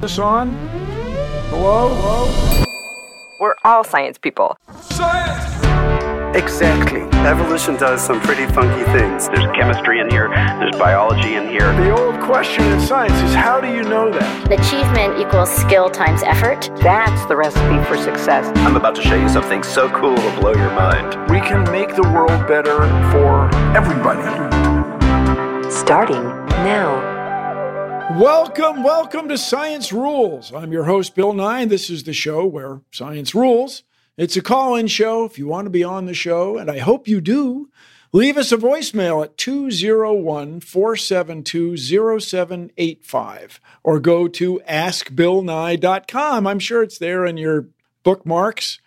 This on? Hello? Hello? We're all science people. Science! Exactly. Evolution does some pretty funky things. There's chemistry in here, there's biology in here. The old question in science is how do you know that? Achievement equals skill times effort. That's the recipe for success. I'm about to show you something so cool it'll blow your mind. We can make the world better for everybody. Starting now. Welcome, welcome to Science Rules. I'm your host, Bill Nye, this is the show where science rules. It's a call in show if you want to be on the show, and I hope you do. Leave us a voicemail at 201 472 0785 or go to askbillnye.com. I'm sure it's there in your bookmarks.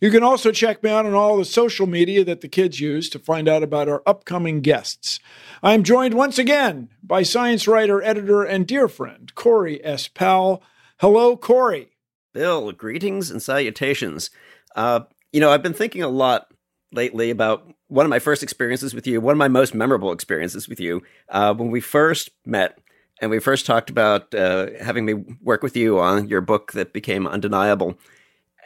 You can also check me out on all the social media that the kids use to find out about our upcoming guests. I'm joined once again by science writer, editor, and dear friend, Corey S. Powell. Hello, Corey. Bill, greetings and salutations. Uh, you know, I've been thinking a lot lately about one of my first experiences with you, one of my most memorable experiences with you, uh, when we first met and we first talked about uh, having me work with you on your book that became undeniable.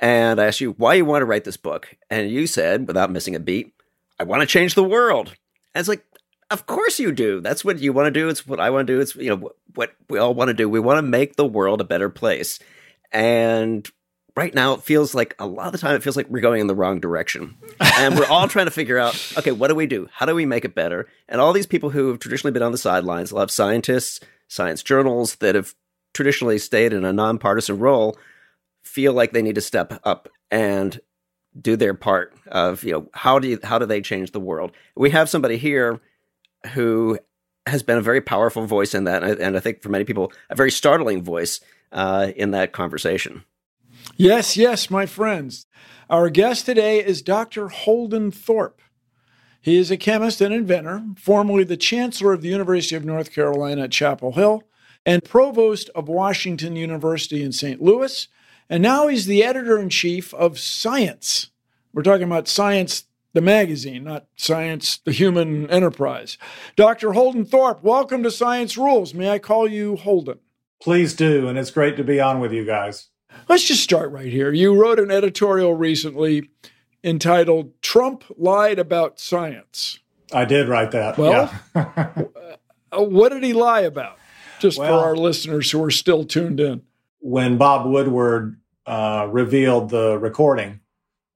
And I asked you why you want to write this book. And you said, without missing a beat, I want to change the world. And it's like, of course you do. That's what you want to do. It's what I want to do. It's, you know, what we all want to do. We want to make the world a better place. And right now it feels like a lot of the time it feels like we're going in the wrong direction. And we're all trying to figure out, okay, what do we do? How do we make it better? And all these people who have traditionally been on the sidelines, a lot of scientists, science journals that have traditionally stayed in a nonpartisan role feel like they need to step up and do their part of you know how do you, how do they change the world we have somebody here who has been a very powerful voice in that and i think for many people a very startling voice uh, in that conversation Yes, yes, my friends. Our guest today is Dr. Holden Thorp. He is a chemist and inventor, formerly the chancellor of the University of North Carolina at Chapel Hill and provost of Washington University in St. Louis. And now he's the editor in chief of Science. We're talking about Science, the magazine, not Science, the human enterprise. Dr. Holden Thorp, welcome to Science Rules. May I call you Holden? Please do. And it's great to be on with you guys. Let's just start right here. You wrote an editorial recently entitled Trump Lied About Science. I did write that. Well, yeah. uh, what did he lie about? Just Well- for our listeners who are still tuned in. when Bob Woodward uh, revealed the recording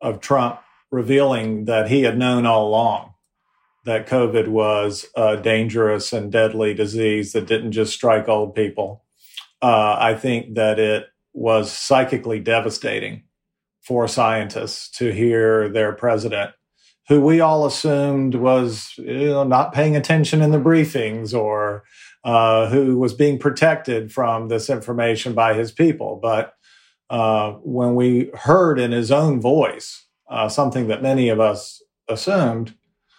of Trump revealing that he had known all along that COVID was a dangerous and deadly disease that didn't just strike old people, uh, I think that it was psychically devastating for scientists to hear their president, who we all assumed was you know, not paying attention in the briefings or uh, who was being protected from this information by his people. But uh, when we heard in his own voice uh, something that many of us assumed,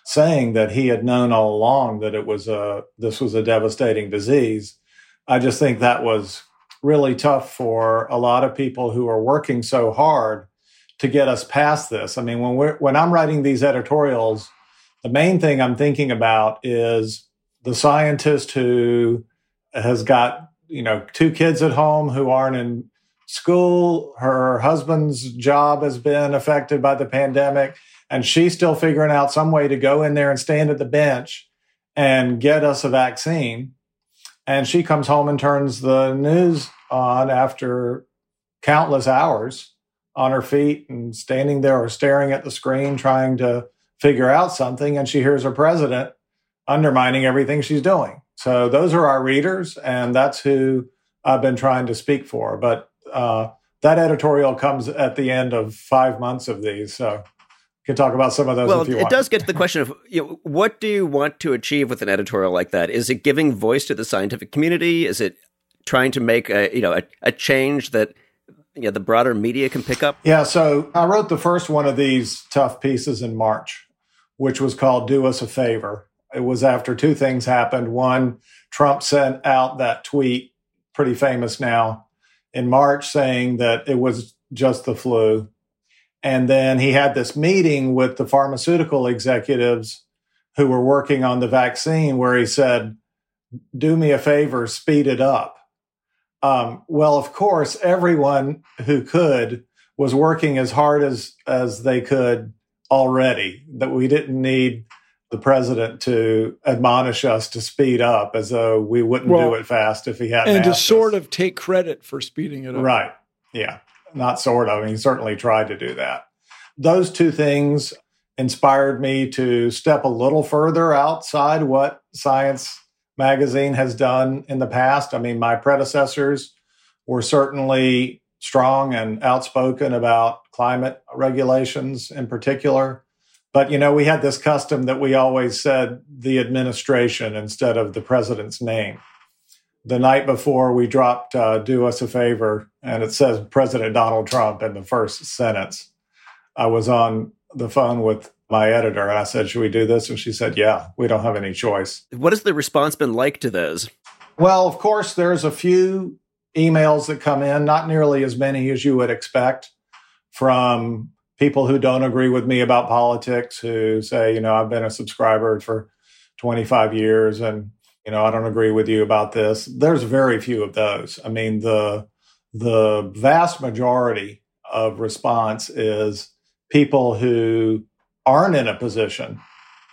saying that he had known all along that it was a this was a devastating disease. I just think that was really tough for a lot of people who are working so hard to get us past this. I mean, when we're when I'm writing these editorials, the main thing I'm thinking about is the scientist who has got, you know, two kids at home who aren't in school, her husband's job has been affected by the pandemic and she's still figuring out some way to go in there and stand at the bench and get us a vaccine. And she comes home and turns the news on after countless hours on her feet and standing there or staring at the screen trying to figure out something. And she hears her president undermining everything she's doing. So those are our readers, and that's who I've been trying to speak for. But uh, that editorial comes at the end of five months of these. So can talk about some of those. Well, it want. does get to the question of you know, what do you want to achieve with an editorial like that? Is it giving voice to the scientific community? Is it trying to make a you know a, a change that you know, the broader media can pick up? Yeah, so I wrote the first one of these tough pieces in March, which was called "Do Us a Favor." It was after two things happened. One, Trump sent out that tweet, pretty famous now, in March, saying that it was just the flu. And then he had this meeting with the pharmaceutical executives who were working on the vaccine where he said, Do me a favor, speed it up. Um, well, of course, everyone who could was working as hard as, as they could already, that we didn't need the president to admonish us to speed up as though we wouldn't well, do it fast if he hadn't. And to sort us. of take credit for speeding it up. Right. Yeah. Not sort of. I mean, he certainly tried to do that. Those two things inspired me to step a little further outside what Science magazine has done in the past. I mean, my predecessors were certainly strong and outspoken about climate regulations in particular. But, you know, we had this custom that we always said the administration instead of the president's name. The night before we dropped uh, Do Us a Favor, and it says President Donald Trump in the first sentence. I was on the phone with my editor and I said, Should we do this? And she said, Yeah, we don't have any choice. What has the response been like to those? Well, of course, there's a few emails that come in, not nearly as many as you would expect from people who don't agree with me about politics who say, you know, I've been a subscriber for 25 years and, you know, I don't agree with you about this. There's very few of those. I mean, the the vast majority of response is people who aren't in a position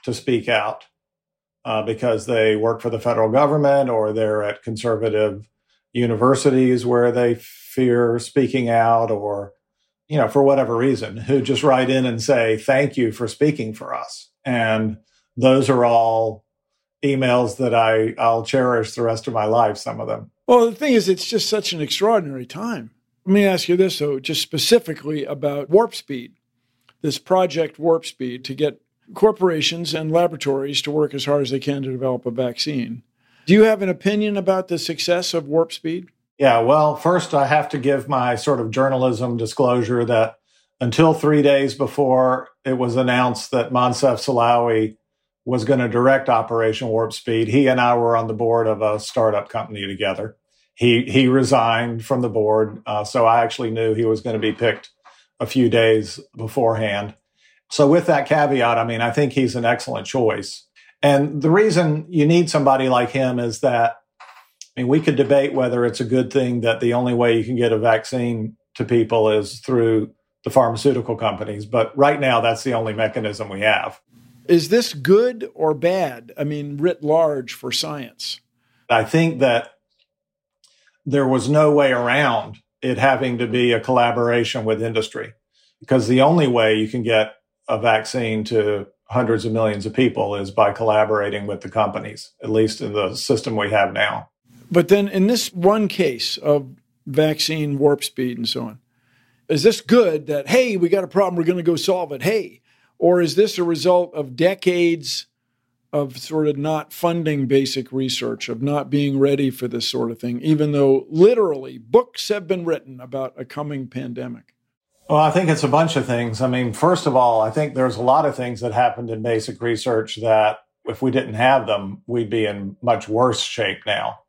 to speak out uh, because they work for the federal government or they're at conservative universities where they fear speaking out or you know, for whatever reason, who just write in and say, thank you for speaking for us. And those are all emails that I, I'll cherish the rest of my life, some of them. Well, the thing is, it's just such an extraordinary time. Let me ask you this, though, just specifically about warp speed, this project warp speed to get corporations and laboratories to work as hard as they can to develop a vaccine. Do you have an opinion about the success of warp speed? Yeah, well, first I have to give my sort of journalism disclosure that until three days before it was announced that Moncef Slaoui was going to direct Operation Warp Speed, he and I were on the board of a startup company together. He he resigned from the board, uh, so I actually knew he was going to be picked a few days beforehand. So with that caveat, I mean, I think he's an excellent choice. And the reason you need somebody like him is that I mean, we could debate whether it's a good thing that the only way you can get a vaccine to people is through the pharmaceutical companies, but right now that's the only mechanism we have. Is this good or bad? I mean, writ large for science? I think that there was no way around it having to be a collaboration with industry because the only way you can get a vaccine to hundreds of millions of people is by collaborating with the companies, at least in the system we have now. But then in this one case of vaccine warp speed and so on, is this good that, hey, we got a problem, we're going to go solve it, hey? Or is this a result of decades of sort of not funding basic research, of not being ready for this sort of thing, even though literally books have been written about a coming pandemic? Well, I think it's a bunch of things. I mean, first of all, I think there's a lot of things that happened in basic research that if we didn't have them, we'd be in much worse shape now.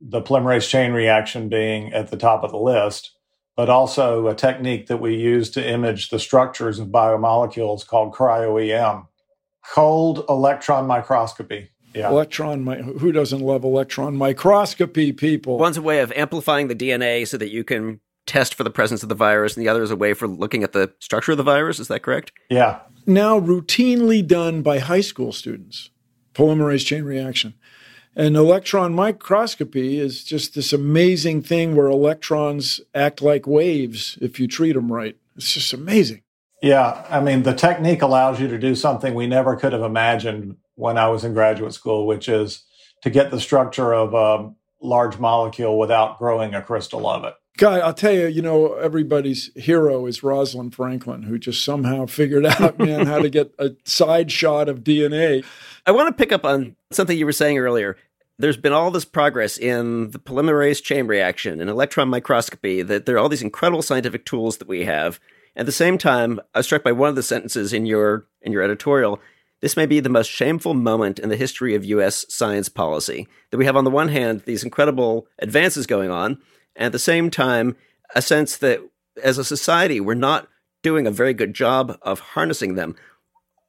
The polymerase chain reaction being at the top of the list, but also a technique that we use to image the structures of biomolecules called cryo-EM, cold electron microscopy. Yeah. Electron, who doesn't love electron microscopy, people? One's a way of amplifying the DNA so that you can test for the presence of the virus, and the other is a way for looking at the structure of the virus. Is that correct? Yeah. Now routinely done by high school students, polymerase chain reaction. And electron microscopy is just this amazing thing where electrons act like waves if you treat them right. It's just amazing. Yeah. I mean, the technique allows you to do something we never could have imagined when I was in graduate school, which is to get the structure of a large molecule without growing a crystal of it. Guy, I'll tell you, you know, everybody's hero is Rosalind Franklin, who just somehow figured out, man, how to get a side shot of DNA. I want to pick up on something you were saying earlier. There's been all this progress in the polymerase chain reaction and electron microscopy, that there are all these incredible scientific tools that we have. At the same time, I was struck by one of the sentences in your in your editorial. This may be the most shameful moment in the history of US science policy. That we have on the one hand these incredible advances going on, and at the same time, a sense that as a society, we're not doing a very good job of harnessing them.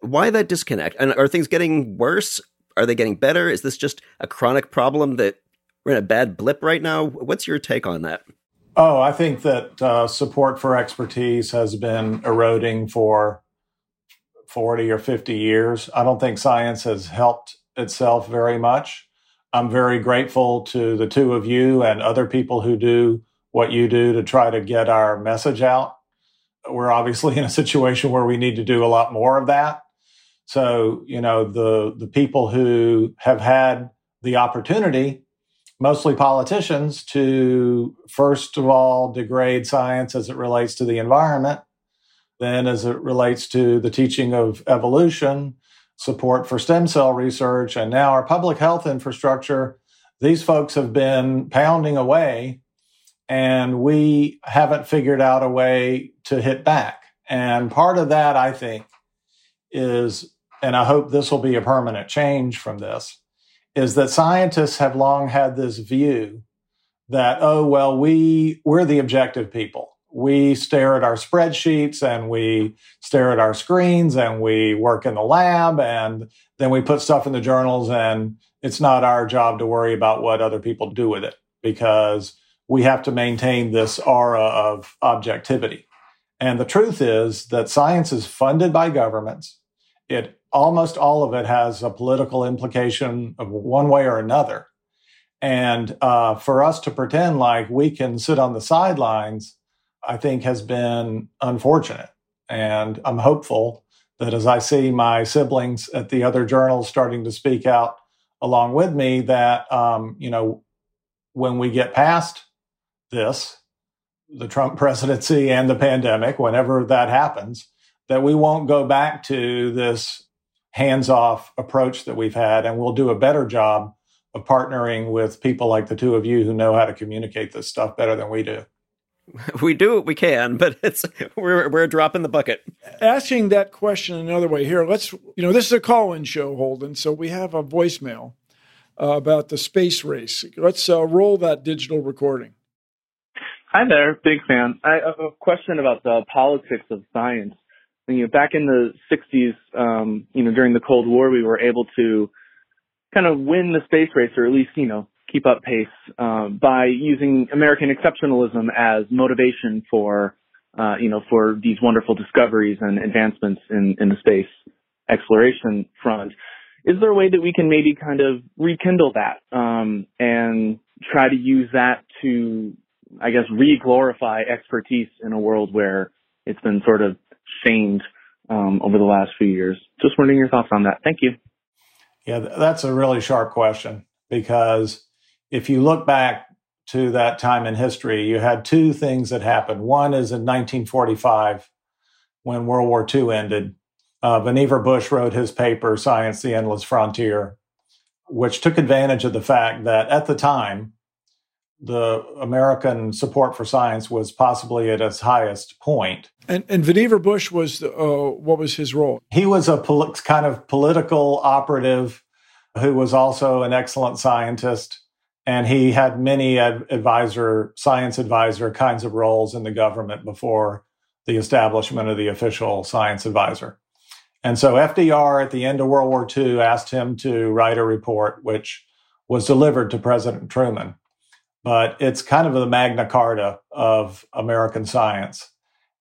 Why that disconnect? And are things getting worse? Are they getting better? Is this just a chronic problem that we're in a bad blip right now? What's your take on that? Oh, I think that uh, support for expertise has been eroding for 40 or 50 years. I don't think science has helped itself very much. I'm very grateful to the two of you and other people who do what you do to try to get our message out. We're obviously in a situation where we need to do a lot more of that. So, you know, the the people who have had the opportunity, mostly politicians, to first of all degrade science as it relates to the environment, then as it relates to the teaching of evolution, support for stem cell research, and now our public health infrastructure. These folks have been pounding away, and we haven't figured out a way to hit back. And part of that, I think, is, and I hope this will be a permanent change from this, is that scientists have long had this view that, oh, well, we, we're the objective people we stare at our spreadsheets and we stare at our screens and we work in the lab and then we put stuff in the journals and it's not our job to worry about what other people do with it because we have to maintain this aura of objectivity. And the truth is that science is funded by governments. It almost all of it has a political implication of one way or another. And uh, for us to pretend like we can sit on the sidelines I think has been unfortunate. And I'm hopeful that as I see my siblings at the other journals starting to speak out along with me, that, um, you know, when we get past this, the Trump presidency and the pandemic, whenever that happens, that we won't go back to this hands off approach that we've had and we'll do a better job of partnering with people like the two of you who know how to communicate this stuff better than we do. We do what we can, but it's we're we're a drop in the bucket. Asking that question another way here. Let's you know this is a call-in show, Holden. So we have a voicemail uh, about the space race. Let's uh, roll that digital recording. Hi there, big fan. I have a question about the politics of science. You know, back in the '60s, um, you know, during the Cold War, we were able to kind of win the space race, or at least you know keep up pace uh, by using American exceptionalism as motivation for uh, you know for these wonderful discoveries and advancements in, in the space exploration front. Is there a way that we can maybe kind of rekindle that um, and try to use that to, I guess, re-glorify expertise in a world where it's been sort of shamed um, over the last few years? Just wondering your thoughts on that. Thank you. Yeah, that's a really sharp question because if you look back to that time in history, you had two things that happened. One is in 1945, when World War II ended, uh, Vannevar Bush wrote his paper, Science, the Endless Frontier, which took advantage of the fact that at the time, the American support for science was possibly at its highest point. And, and Vannevar Bush was, uh, what was his role? He was a pol- kind of political operative who was also an excellent scientist. And he had many ad- advisor, science advisor kinds of roles in the government before the establishment of the official science advisor. And so FDR at the end of World War II asked him to write a report, which was delivered to President Truman but it's kind of the Magna Carta of American science.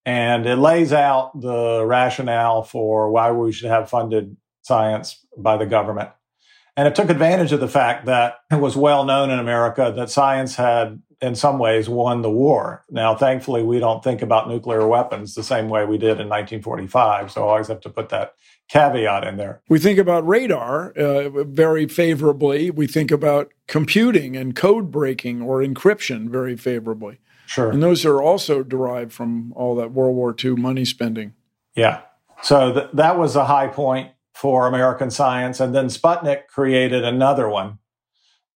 And it lays out the rationale for why we should have funded science by the government. And it took advantage of the fact that it was well known in America that science had, in some ways, won the war. Now, thankfully, we don't think about nuclear weapons the same way we did in 1945. So I always have to put that caveat in there. We think about radar uh, very favorably. We think about computing and code breaking or encryption very favorably. Sure. And those are also derived from all that World War II money spending. Yeah. So th- that was a high point for American science. And then Sputnik created another one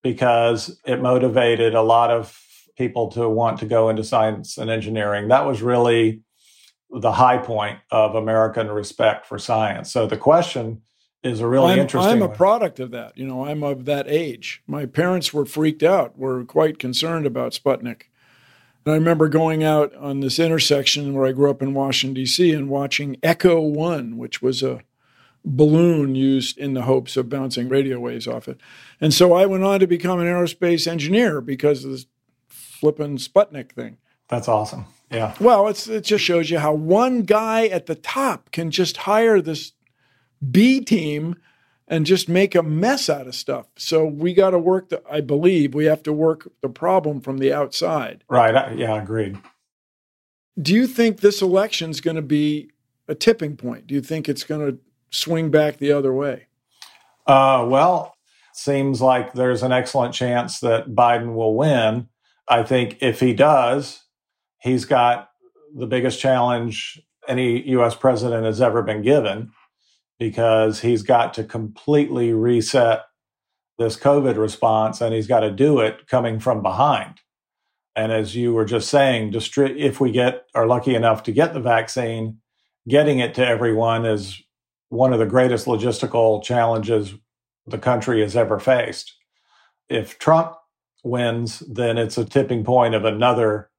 because it motivated a lot of people to want to go into science and engineering. That was really the high point of American respect for science. So the question is a really I'm, interesting. I'm a one. product of that. You know, I'm of that age. My parents were freaked out. Were quite concerned about Sputnik. And I remember going out on this intersection where I grew up in Washington D.C. and watching Echo One, which was a balloon used in the hopes of bouncing radio waves off it. And so I went on to become an aerospace engineer because of this flipping Sputnik thing. That's awesome. Yeah. Well, it's it just shows you how one guy at the top can just hire this B team and just make a mess out of stuff. So we got to work the I believe we have to work the problem from the outside. Right. Yeah, agreed. Do you think this election is going to be a tipping point? Do you think it's going to swing back the other way? Uh, well, seems like there's an excellent chance that Biden will win. I think if he does, he's got the biggest challenge any US president has ever been given because he's got to completely reset this COVID response and he's got to do it coming from behind. And as you were just saying, distri- if we get are lucky enough to get the vaccine, getting it to everyone is one of the greatest logistical challenges the country has ever faced. If Trump wins, then it's a tipping point of another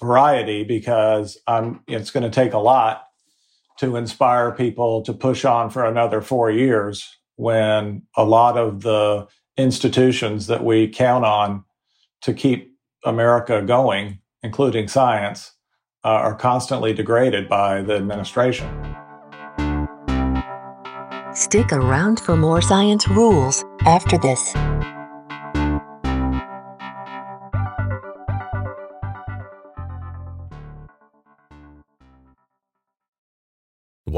variety because I'm, it's going to take a lot to inspire people to push on for another four years when a lot of the institutions that we count on to keep America going, including science, uh, are constantly degraded by the administration. Stick around for more science rules after this.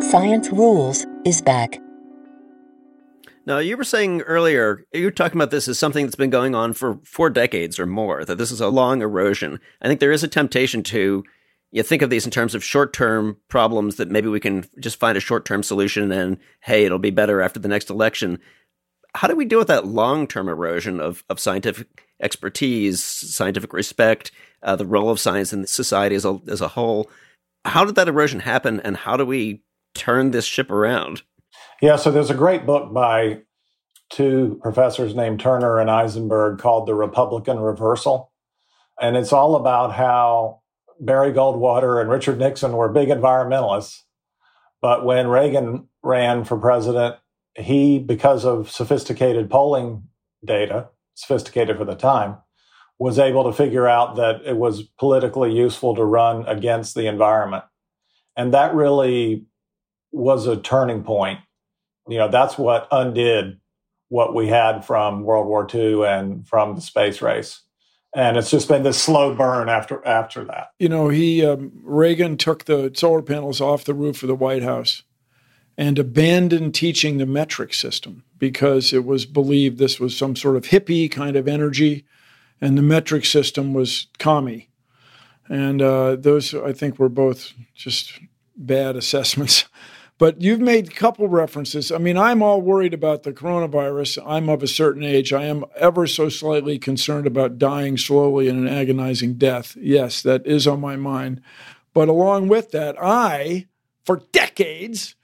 Science Rules is back. Now, you were saying earlier, you were talking about this as something that's been going on for four decades or more, that this is a long erosion. I think there is a temptation to you think of these in terms of short term problems that maybe we can just find a short term solution and, hey, it'll be better after the next election. How do we deal with that long term erosion of, of scientific expertise, scientific respect, uh, the role of science in society as a, as a whole? How did that erosion happen, and how do we turn this ship around? Yeah, so there's a great book by two professors named Turner and Isenberg called The Republican Reversal. And it's all about how Barry Goldwater and Richard Nixon were big environmentalists. But when Reagan ran for president, he, because of sophisticated polling data, sophisticated for the time, was able to figure out that it was politically useful to run against the environment. And that really was a turning point you know, that's what undid what we had from World War II and from the space race. And it's just been this slow burn after after that. You know, he um, Reagan took the solar panels off the roof of the White House and abandoned teaching the metric system because it was believed this was some sort of hippie kind of energy, and the metric system was commie. And uh, those, I think, were both just bad assessments. But you've made a couple references. I mean, I'm all worried about the coronavirus. I'm of a certain age. I am ever so slightly concerned about dying slowly in an agonizing death. Yes, that is on my mind. But along with that, I, for decades,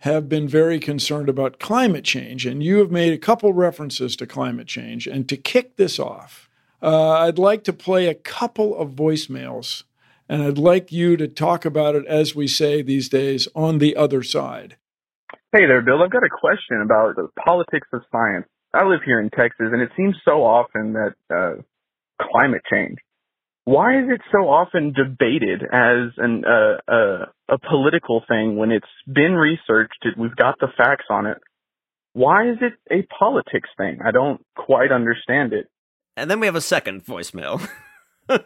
have been very concerned about climate change. And you have made a couple references to climate change. And to kick this off, uh, I'd like to play a couple of voicemails and I'd like you to talk about it, as we say these days, on the other side. Hey there, Bill. I've got a question about the politics of science. I live here in Texas, and it seems so often that uh, climate change. Why is it so often debated as an uh, uh, a political thing when it's been researched? We've got the facts on it. Why is it a politics thing? I don't quite understand it. And then we have a second voicemail.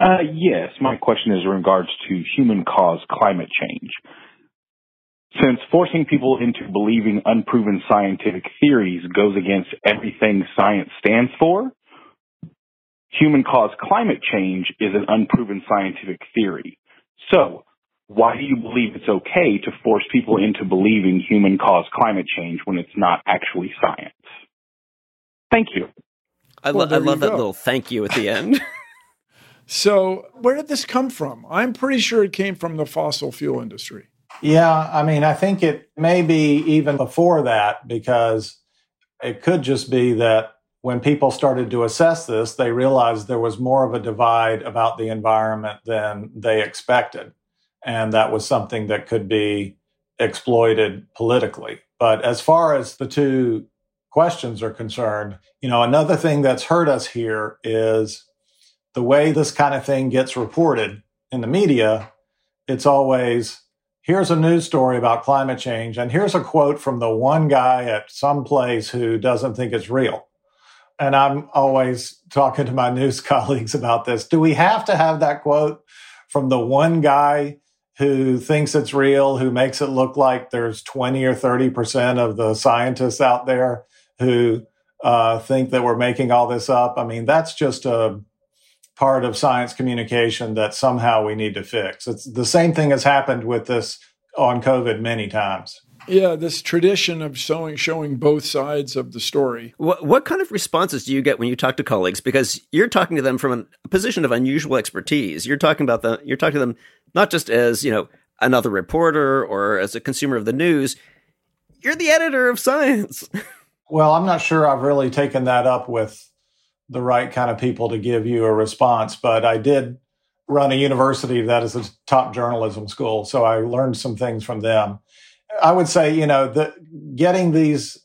Uh, yes, my question is in regards to human caused climate change. Since forcing people into believing unproven scientific theories goes against everything science stands for, human caused climate change is an unproven scientific theory. So, why do you believe it's okay to force people into believing human caused climate change when it's not actually science? Thank you. I, lo- I love that go. little thank you at the end. So, where did this come from? I'm pretty sure it came from the fossil fuel industry. Yeah, I mean, I think it may be even before that because it could just be that when people started to assess this, they realized there was more of a divide about the environment than they expected. And that was something that could be exploited politically. But as far as the two questions are concerned, you know, another thing that's hurt us here is the way this kind of thing gets reported in the media, it's always here's a news story about climate change, and here's a quote from the one guy at some place who doesn't think it's real. And I'm always talking to my news colleagues about this. Do we have to have that quote from the one guy who thinks it's real, who makes it look like there's 20 or 30% of the scientists out there who uh, think that we're making all this up? I mean, that's just a part of science communication that somehow we need to fix. It's the same thing has happened with this on COVID many times. Yeah, this tradition of showing showing both sides of the story. What what kind of responses do you get when you talk to colleagues? Because you're talking to them from a position of unusual expertise. You're talking about the you're talking to them not just as you know another reporter or as a consumer of the news. You're the editor of science. well, I'm not sure I've really taken that up with the right kind of people to give you a response. But I did run a university that is a top journalism school, so I learned some things from them. I would say, you know, the, getting these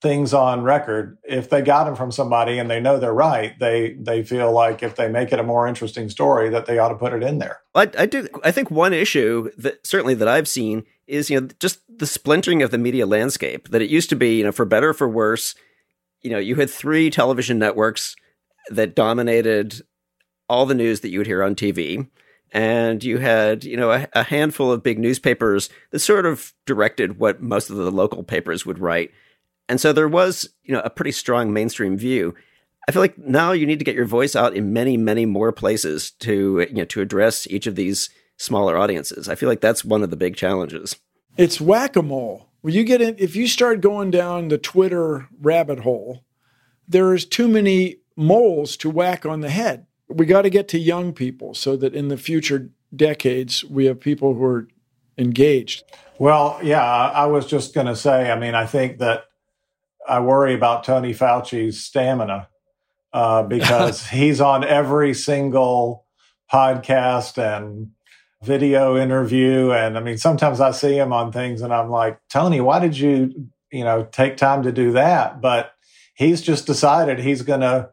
things on record, if they got them from somebody and they know they're right, they they feel like if they make it a more interesting story, that they ought to put it in there. I, I do. I think one issue that certainly that I've seen is you know just the splintering of the media landscape. That it used to be, you know, for better or for worse you know, you had three television networks that dominated all the news that you would hear on TV. and you had you know a, a, handful of big newspapers that sort of directed what most of the local papers would write and so there was you know a pretty strong mainstream view i feel like now you need to get your voice out in many many more places to you know to address each of these smaller audiences. I feel like that's one of the big challenges. It's whack-a-mole. When you get in if you start going down the twitter rabbit hole there's too many moles to whack on the head. We got to get to young people so that in the future decades we have people who are engaged. Well, yeah, I was just going to say, I mean, I think that I worry about Tony Fauci's stamina uh, because he's on every single podcast and video interview. And I mean, sometimes I see him on things and I'm like, Tony, why did you, you know, take time to do that? But he's just decided he's going to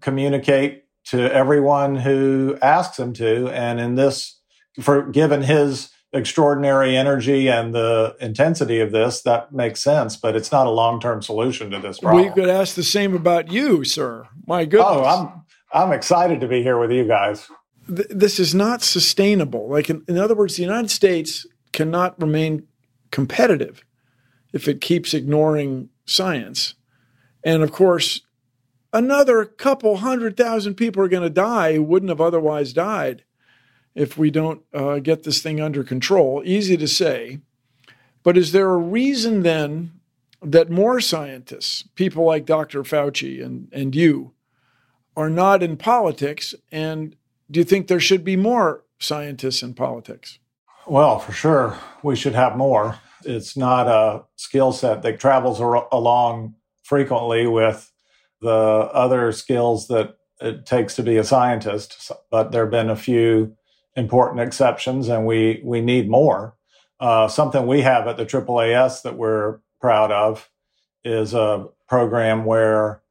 communicate to everyone who asks him to. And in this, for given his extraordinary energy and the intensity of this, that makes sense, but it's not a long term solution to this problem. We could ask the same about you, sir. My goodness. Oh, I'm I'm excited to be here with you guys. Th- this is not sustainable. Like in, in other words, the United States cannot remain competitive if it keeps ignoring science. And of course, another couple hundred thousand people are going to die who wouldn't have otherwise died if we don't uh, get this thing under control. Easy to say. But is there a reason then that more scientists, people like Dr. Fauci and, and you, are not in politics? And do you think there should be more scientists in politics? Well, for sure, we should have more. It's not a skill set that travels ar- along frequently with the other skills that it takes to be a scientist, but there have been a few important exceptions, and we we need more. Uh, something we have at the AAAS that we're proud of is a program where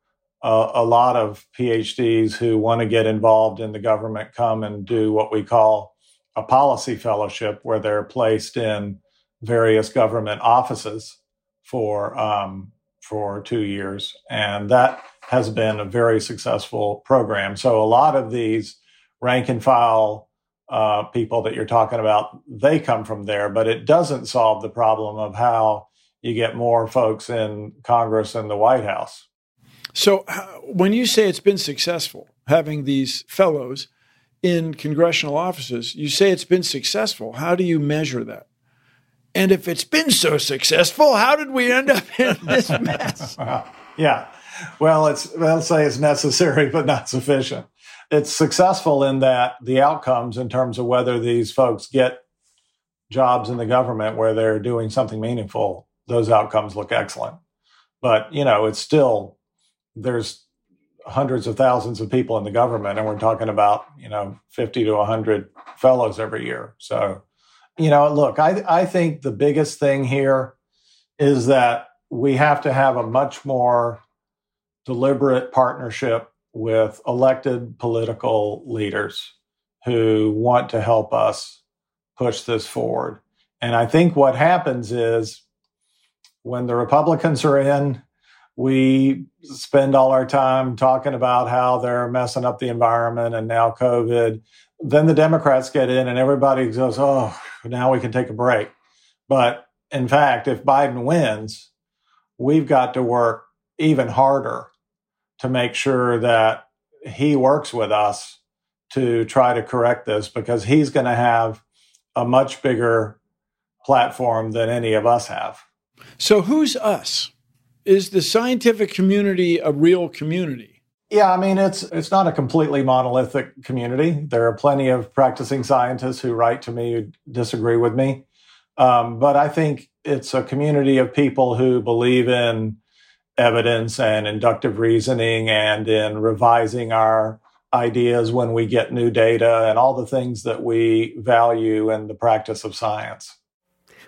a lot of PhDs who want to get involved in the government come and do what we call a policy fellowship, where they're placed in various government offices for um, for two years, and that has been a very successful program. So a lot of these rank and file uh, people that you're talking about, they come from there, but it doesn't solve the problem of how you get more folks in Congress and the White House. So uh, when you say it's been successful having these fellows in congressional offices, you say it's been successful. How do you measure that? And if it's been so successful, how did we end up in this mess? yeah. Well, it's let's say it's necessary but not sufficient. It's successful in that the outcomes in terms of whether these folks get jobs in the government where they're doing something meaningful, those outcomes look excellent. But, you know, it's still there's hundreds of thousands of people in the government and we're talking about, you know, 50 to 100 fellows every year. So, you know, look, I I think the biggest thing here is that we have to have a much more deliberate partnership with elected political leaders who want to help us push this forward. And I think what happens is when the Republicans are in, we spend all our time talking about how they're messing up the environment and now COVID. Then the Democrats get in and everybody goes, oh, now we can take a break. But in fact, if Biden wins, we've got to work even harder to make sure that he works with us to try to correct this because he's going to have a much bigger platform than any of us have. So, who's us? Is the scientific community a real community? Yeah, I mean it's it's not a completely monolithic community. There are plenty of practicing scientists who write to me who disagree with me, um, but I think it's a community of people who believe in evidence and inductive reasoning and in revising our ideas when we get new data and all the things that we value in the practice of science.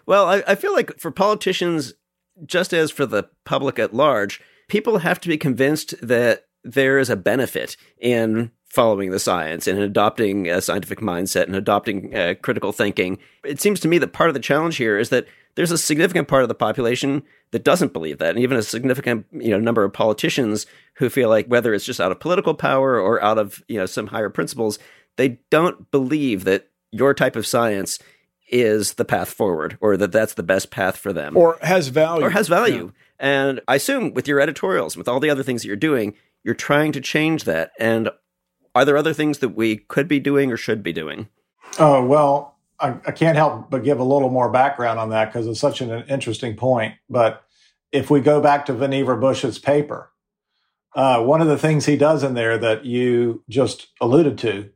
Well, I, I, feel like for politicians, just as for the public at large, people have to be convinced that there is a benefit in following the science and in adopting a scientific mindset and adopting uh, critical thinking. It seems to me that part of the challenge here is that there's a significant part of the population that doesn't believe that, and even a significant you know number of politicians who feel like whether it's just out of political power or out of you know some higher principles they don't believe that your type of science is the path forward or that that's the best path for them or has value or has value. Yeah. And I assume with your editorials, with all the other things that you're doing, you're trying to change that. And are there other things that we could be doing or should be doing? Oh, well, I, I can't help but give a little more background on that because it's such an interesting point. But if we go back to Vannevar Bush's paper, uh, one of the things he does in there that you just alluded to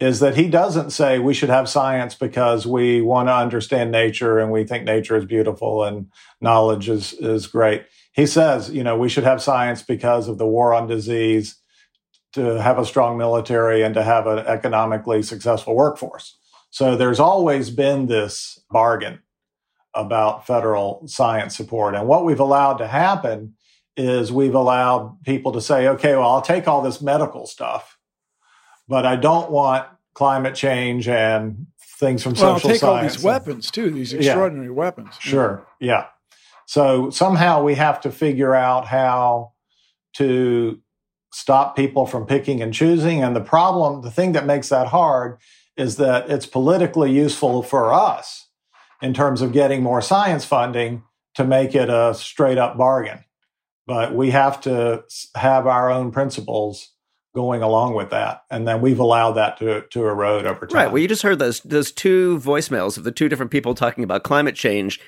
is that he doesn't say we should have science because we want to understand nature and we think nature is beautiful and knowledge is, is great. He says, you know, we should have science because of the war on disease, to have a strong military and to have an economically successful workforce. So there's always been this bargain about federal science support. And what we've allowed to happen is we've allowed people to say, okay, well, I'll take all this medical stuff, but I don't want climate change and things from well, social take science. all these weapons too, these extraordinary yeah. weapons. Sure. Yeah. So somehow we have to figure out how to stop people from picking and choosing. And the problem, the thing that makes that hard is that it's politically useful for us in terms of getting more science funding to make it a straight up bargain. But we have to have our own principles going along with that. And then we've allowed that to, to erode over time. Right. Well, you just heard those, those two voicemails of the two different people talking about climate change.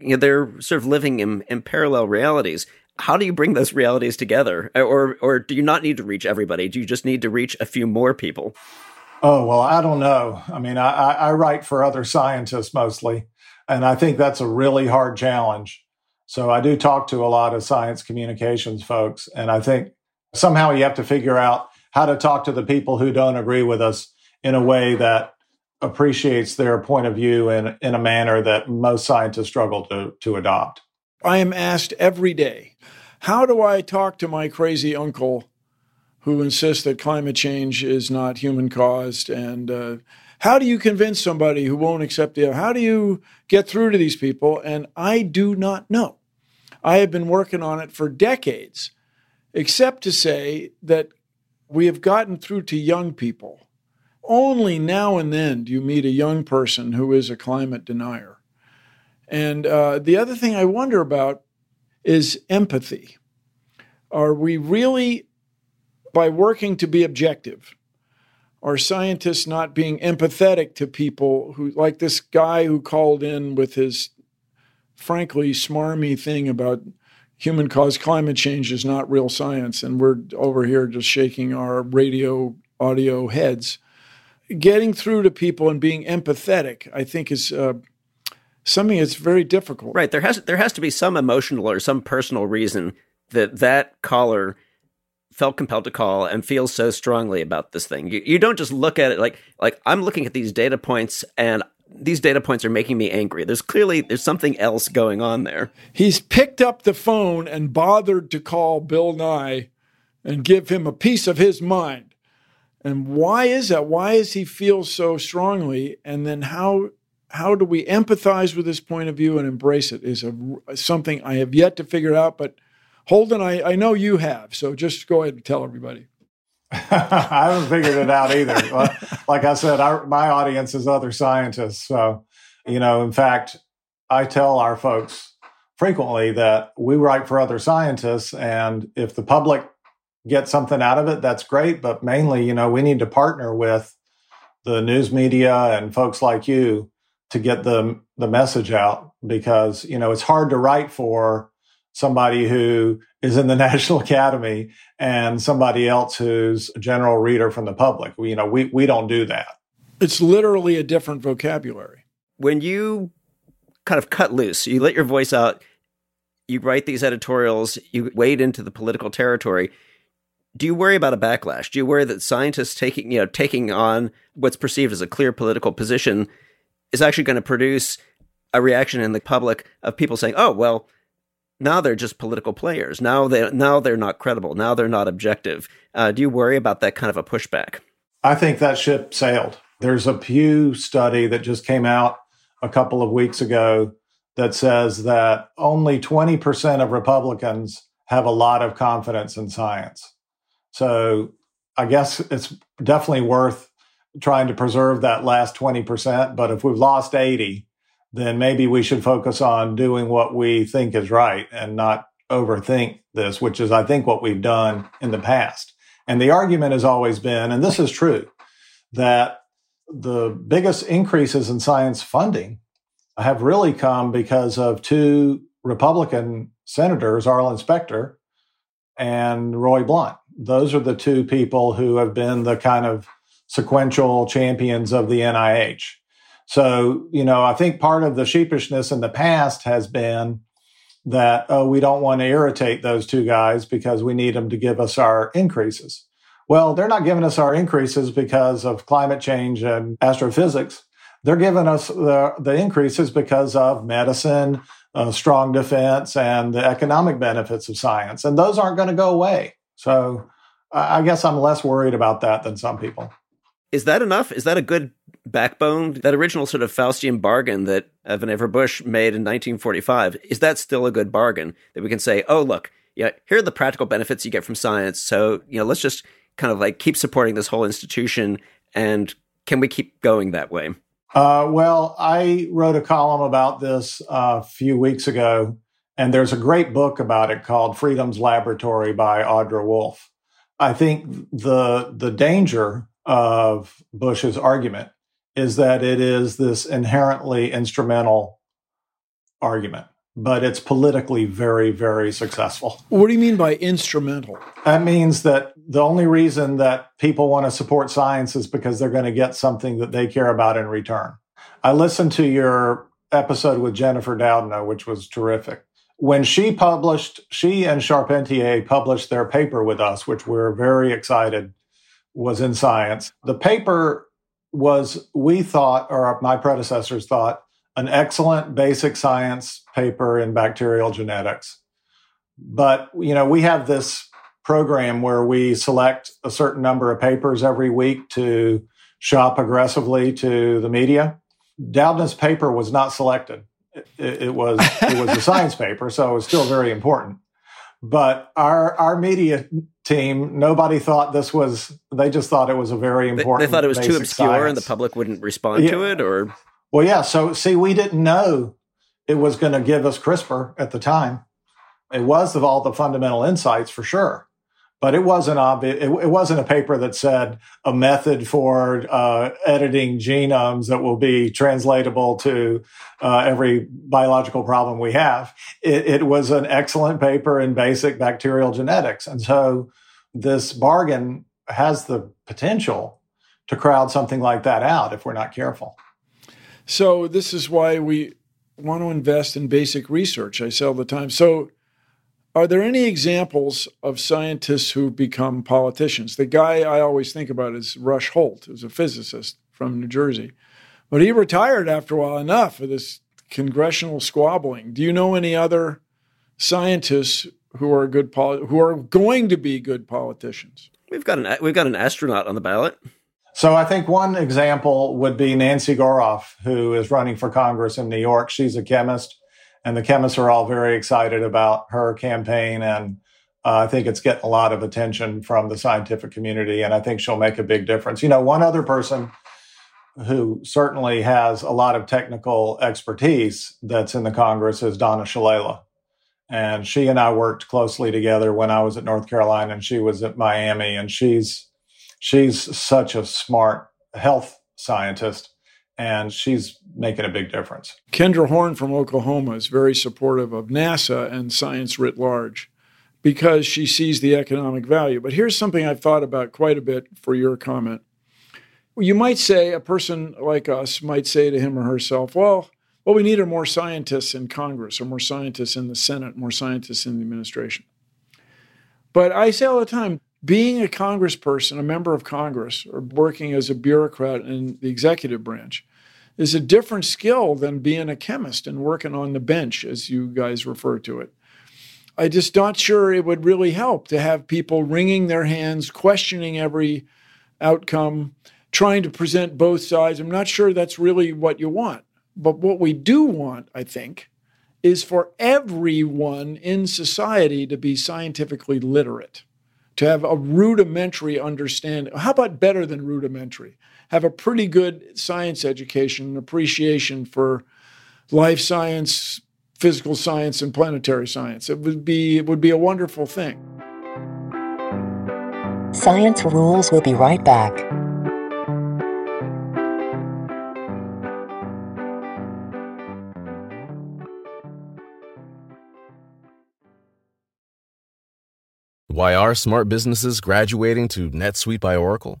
You know, they're sort of living in, in parallel realities how do you bring those realities together or or do you not need to reach everybody do you just need to reach a few more people oh well i don't know i mean i, I write for other scientists mostly and i think that's a really hard challenge so i do talk to a lot of science communications folks and i think somehow you have to figure out how to talk to the people who don't agree with us in a way that appreciates their point of view in, in a manner that most scientists struggle to, to adopt I am asked every day, how do I talk to my crazy uncle who insists that climate change is not human caused? And uh, how do you convince somebody who won't accept the, how do you get through to these people? And I do not know. I have been working on it for decades, except to say that we have gotten through to young people. Only now and then do you meet a young person who is a climate denier. And uh, the other thing I wonder about is empathy. Are we really, by working to be objective, are scientists not being empathetic to people who, like this guy who called in with his frankly smarmy thing about human caused climate change is not real science, and we're over here just shaking our radio audio heads. Getting through to people and being empathetic, I think, is uh, something that's very difficult. Right. There has there has to be some emotional or some personal reason that that caller felt compelled to call and feels so strongly about this thing. You, you don't just look at it like like I'm looking at these data points and these data points are making me angry. There's clearly there's something else going on there. He's picked up the phone and bothered to call Bill Nye and give him a piece of his mind. And why is that? Why does he feel so strongly? And then how how do we empathize with this point of view and embrace it is a, something I have yet to figure out. But Holden, I, I know you have. So just go ahead and tell everybody. I haven't figured it out either. like I said, our, my audience is other scientists. So, you know, in fact, I tell our folks frequently that we write for other scientists. And if the public gets something out of it, that's great. But mainly, you know, we need to partner with the news media and folks like you to get the the message out because you know it's hard to write for somebody who is in the National Academy and somebody else who's a general reader from the public. We, you know, we we don't do that. It's literally a different vocabulary. When you kind of cut loose, you let your voice out, you write these editorials, you wade into the political territory. Do you worry about a backlash? Do you worry that scientists taking, you know, taking on what's perceived as a clear political position is actually going to produce a reaction in the public of people saying, "Oh, well, now they're just political players. Now they now they're not credible. Now they're not objective." Uh, do you worry about that kind of a pushback? I think that ship sailed. There's a Pew study that just came out a couple of weeks ago that says that only 20% of Republicans have a lot of confidence in science. So I guess it's definitely worth trying to preserve that last 20%. But if we've lost 80, then maybe we should focus on doing what we think is right and not overthink this, which is, I think, what we've done in the past. And the argument has always been, and this is true, that the biggest increases in science funding have really come because of two Republican senators, Arlen Specter and Roy Blunt. Those are the two people who have been the kind of sequential champions of the NIH. So, you know, I think part of the sheepishness in the past has been that, oh, we don't want to irritate those two guys because we need them to give us our increases. Well, they're not giving us our increases because of climate change and astrophysics. They're giving us the, the increases because of medicine, uh, strong defense, and the economic benefits of science. And those aren't going to go away. So I guess I'm less worried about that than some people. Is that enough? Is that a good backbone? That original sort of Faustian bargain that Vannevar Bush made in 1945, is that still a good bargain that we can say, oh, look, yeah, here are the practical benefits you get from science. So, you know, let's just kind of like keep supporting this whole institution and can we keep going that way? Uh, well, I wrote a column about this uh, a few weeks ago, and there's a great book about it called Freedom's Laboratory by Audra Wolfe. I think the the danger of Bush's argument is that it is this inherently instrumental argument, but it's politically very, very successful. What do you mean by instrumental? That means that the only reason that people want to support science is because they're going to get something that they care about in return. I listened to your episode with Jennifer Doudna, which was terrific. When she published, she and Charpentier published their paper with us, which we're very excited was in science. The paper was, we thought, or my predecessors thought, an excellent basic science paper in bacterial genetics. But, you know, we have this program where we select a certain number of papers every week to shop aggressively to the media. Doudna's paper was not selected. It, it was it was a science paper, so it was still very important. But our our media team, nobody thought this was. They just thought it was a very important. They, they thought it was too obscure, science. and the public wouldn't respond Yeah. to it, or Well, yeah. So see, we didn't know it was going to give us CRISPR at the time. It was of all the fundamental insights for sure, but it wasn't obvious. It, it wasn't a paper that said a method for uh, editing genomes that will be translatable to uh, every biological problem we have. It, it was an excellent paper in basic bacterial genetics, and so this bargain has the potential to crowd something like that out if we're not careful. So this is why we want to invest in basic research. I say all the time. So are there any examples of scientists who become politicians? The guy I always think about is Rush Holt, who's a physicist from New Jersey. But he retired after a while enough of this congressional squabbling. Do you know any other scientists who are good poli- who are going to be good politicians? we've got an we've got an astronaut on the ballot. So I think one example would be Nancy Goroff, who is running for Congress in New York. She's a chemist, and the chemists are all very excited about her campaign. And uh, I think it's getting a lot of attention from the scientific community, and I think she'll make a big difference. You know, one other person who certainly has a lot of technical expertise that's in the Congress is Donna Shalala. And she and I worked closely together when I was at North Carolina and she was at Miami. And she's she's such a smart health scientist and she's making a big difference. Kendra Horn from Oklahoma is very supportive of NASA and science writ large because she sees the economic value. But here's something I've thought about quite a bit for your comment. You might say, a person like us might say to him or herself, well, what we need are more scientists in Congress or more scientists in the Senate, more scientists in the administration. But I say all the time, being a congressperson, a member of Congress, or working as a bureaucrat in the executive branch is a different skill than being a chemist and working on the bench, as you guys refer to it. I just not sure it would really help to have people wringing their hands, questioning every outcome, trying to present both sides. I'm not sure that's really what you want. But what we do want, I think, is for everyone in society to be scientifically literate, to have a rudimentary understanding. How about better than rudimentary? Have a pretty good science education and appreciation for life science, physical science, and planetary science. It would be it would be a wonderful thing. Science Rules will be right back. Why are smart businesses graduating to NetSuite by Oracle?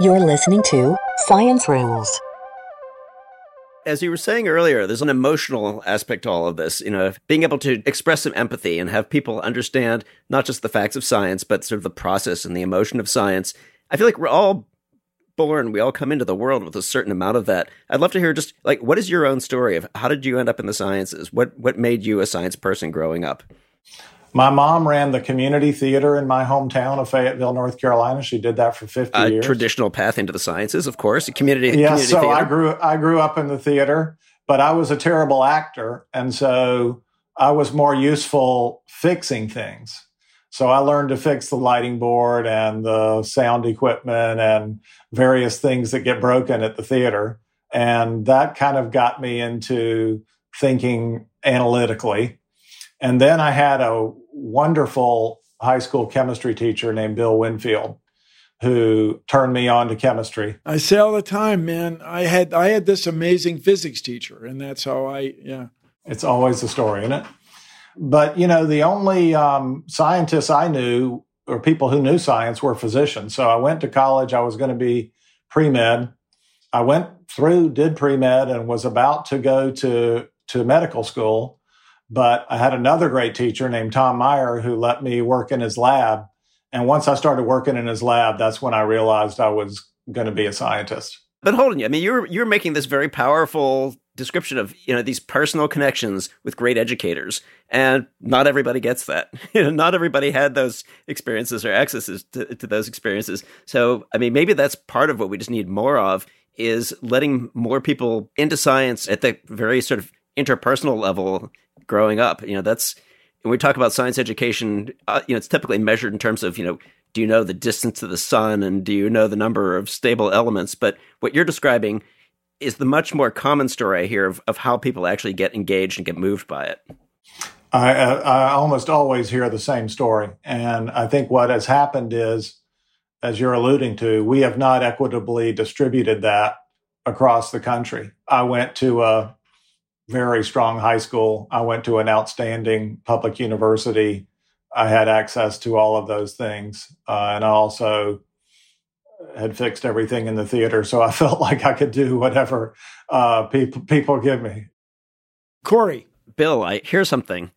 You're listening to Science Rules. As you were saying earlier, there's an emotional aspect to all of this. You know, being able to express some empathy and have people understand not just the facts of science, but sort of the process and the emotion of science. I feel like we're all born, we all come into the world with a certain amount of that. I'd love to hear just like what is your own story of how did you end up in the sciences? What what made you a science person growing up? My mom ran the community theater in my hometown of Fayetteville, North Carolina. She did that for 50 a years. Traditional path into the sciences, of course. Community, yeah, community so theater. I grew I grew up in the theater, but I was a terrible actor, and so I was more useful fixing things. So I learned to fix the lighting board and the sound equipment and various things that get broken at the theater. And that kind of got me into thinking analytically. And then I had a wonderful high school chemistry teacher named Bill Winfield who turned me on to chemistry. I say all the time, man, I had I had this amazing physics teacher and that's how I yeah. It's always the story, isn't it? But you know, the only um, scientists I knew or people who knew science were physicians. So I went to college. I was going to be pre med. I went through, did pre med, and was about to go to to medical school. But I had another great teacher named Tom Meyer who let me work in his lab. And once I started working in his lab, that's when I realized I was going to be a scientist. But hold on, I mean, you're you're making this very powerful description of you know these personal connections with great educators, and not everybody gets that. You know, not everybody had those experiences or accesses to, to those experiences. So, I mean, maybe that's part of what we just need more of is letting more people into science at the very sort of interpersonal level growing up. You know, that's when we talk about science education. Uh, you know, it's typically measured in terms of you know do you know the distance to the sun and do you know the number of stable elements? But what you're describing is the much more common story I hear of, of how people actually get engaged and get moved by it. I, I almost always hear the same story. And I think what has happened is, as you're alluding to, we have not equitably distributed that across the country. I went to a very strong high school. I went to an outstanding public university. I had access to all of those things. Uh, and I also had fixed everything in the theater. So I felt like I could do whatever uh, people, people give me. Corey. Bill, I hear something.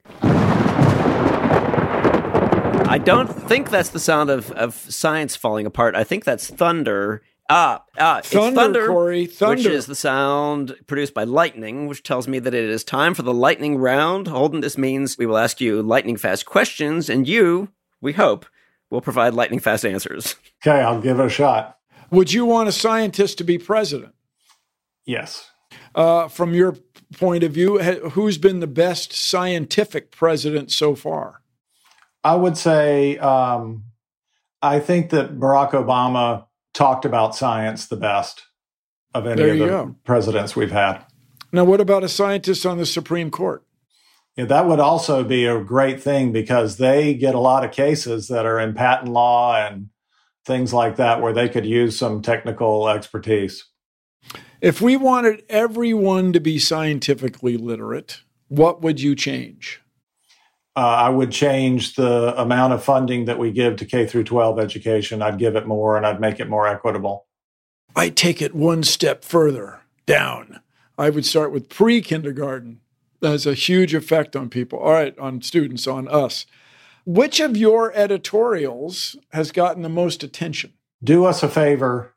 I don't think that's the sound of, of science falling apart. I think that's thunder. Ah, ah, thunder, it's thunder, Corey, thunder. which is the sound produced by lightning, which tells me that it is time for the lightning round. Holden, this means we will ask you lightning fast questions, and you, we hope, will provide lightning fast answers. Okay, I'll give it a shot. Would you want a scientist to be president? Yes. Uh, from your point of view, who's been the best scientific president so far? I would say um, I think that Barack Obama talked about science the best of any of the go. presidents we've had. Now, what about a scientist on the Supreme Court? Yeah, that would also be a great thing because they get a lot of cases that are in patent law and things like that where they could use some technical expertise. If we wanted everyone to be scientifically literate, what would you change? Uh, I would change the amount of funding that we give to K through 12 education. I'd give it more and I'd make it more equitable. I take it one step further down. I would start with pre kindergarten. That has a huge effect on people. All right, on students, on us. Which of your editorials has gotten the most attention? Do Us a Favor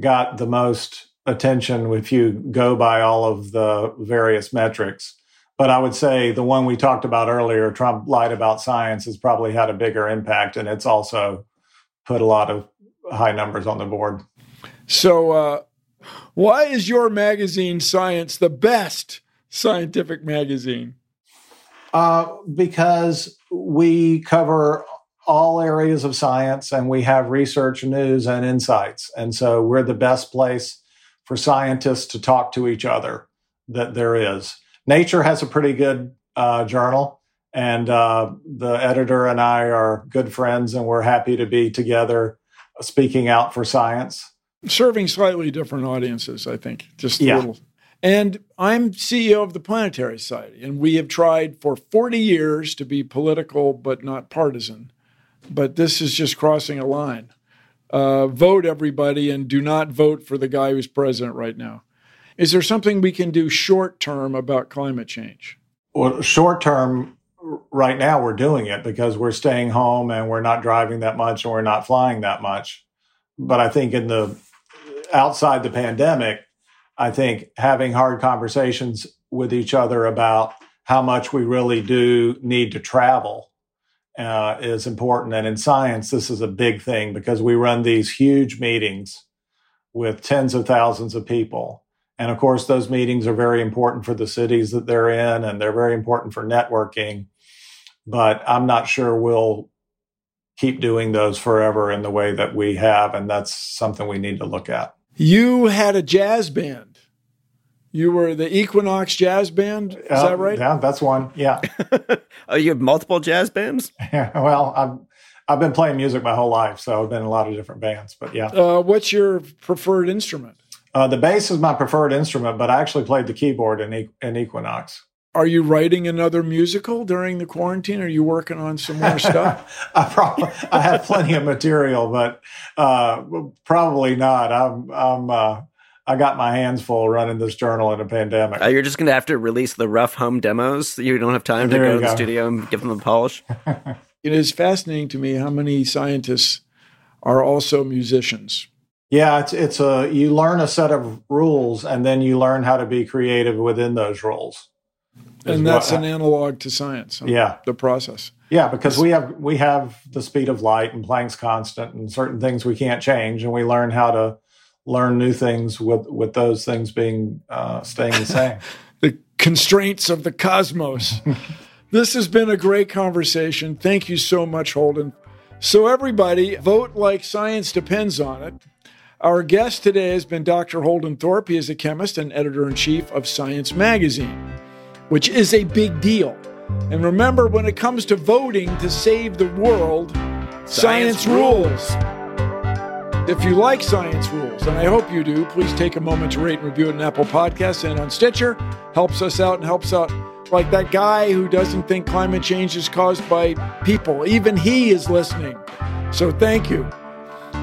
got the most attention if you go by all of the various metrics. But I would say the one we talked about earlier, Trump lied about science, has probably had a bigger impact, and it's also put a lot of high numbers on the board. So, uh, why is your magazine, Science, the best scientific magazine? Uh, because we cover all areas of science and we have research, news, and insights. And so we're the best place for scientists to talk to each other that there is. Nature has a pretty good uh, journal, and uh, the editor and I are good friends, and we're happy to be together speaking out for science. Serving slightly different audiences, I think, just a yeah. little. And I'm CEO of the Planetary Society, and we have tried for 40 years to be political but not partisan. But this is just crossing a line. Uh, vote, everybody, and do not vote for the guy who's president right now. Is there something we can do short term about climate change? Well, short term, right now we're doing it because we're staying home and we're not driving that much and we're not flying that much. But I think in the outside the pandemic, I think having hard conversations with each other about how much we really do need to travel uh, is important. And in science, this is a big thing because we run these huge meetings with tens of thousands of people. And of course, those meetings are very important for the cities that they're in, and they're very important for networking. But I'm not sure we'll keep doing those forever in the way that we have. And that's something we need to look at. You had a jazz band. You were the Equinox Jazz Band. Is uh, that right? Yeah, that's one. Yeah. oh, you have multiple jazz bands? Yeah. Well, I've I've been playing music my whole life, so I've been in a lot of different bands. But yeah. Uh, what's your preferred instrument? Uh, the bass is my preferred instrument, but I actually played the keyboard in, in Equinox. Are you writing another musical during the quarantine? Are you working on some more stuff? I probably I have plenty of material, but uh, probably not. I'm I'm uh, I got my hands full running this journal in a pandemic. Uh, you're just going to have to release the rough home demos. You don't have time to there go to go. the studio and give them a polish. it is fascinating to me how many scientists are also musicians. Yeah, it's it's a you learn a set of rules and then you learn how to be creative within those rules. And that's what, an analog to science. Yeah, the process. Yeah, because we have we have the speed of light and Planck's constant and certain things we can't change, and we learn how to learn new things with with those things being uh, staying the same. the constraints of the cosmos. this has been a great conversation. Thank you so much, Holden. So everybody, vote like science depends on it. Our guest today has been Dr. Holden Thorp. He is a chemist and editor in chief of Science Magazine, which is a big deal. And remember, when it comes to voting to save the world, science, science rules. If you like Science Rules, and I hope you do, please take a moment to rate and review it on Apple Podcasts and on Stitcher. Helps us out and helps out like that guy who doesn't think climate change is caused by people. Even he is listening. So thank you.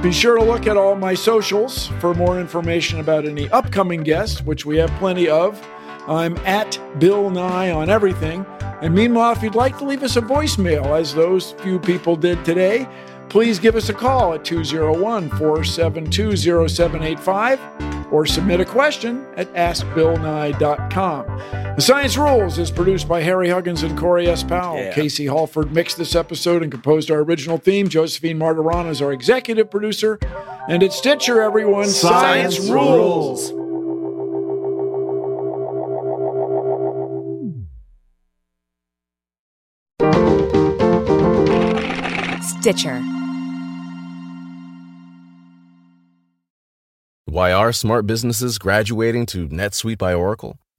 Be sure to look at all my socials for more information about any upcoming guests, which we have plenty of. I'm at Bill Nye on everything. And meanwhile, if you'd like to leave us a voicemail, as those few people did today, please give us a call at 201 472 0785 or submit a question at askbillnye.com. The Science Rules is produced by Harry Huggins and Corey S. Powell. Yeah. Casey Halford mixed this episode and composed our original theme. Josephine Martirana is our executive producer. And at Stitcher, everyone, Science, Science rules. Stitcher. Why are smart businesses graduating to NetSuite by Oracle?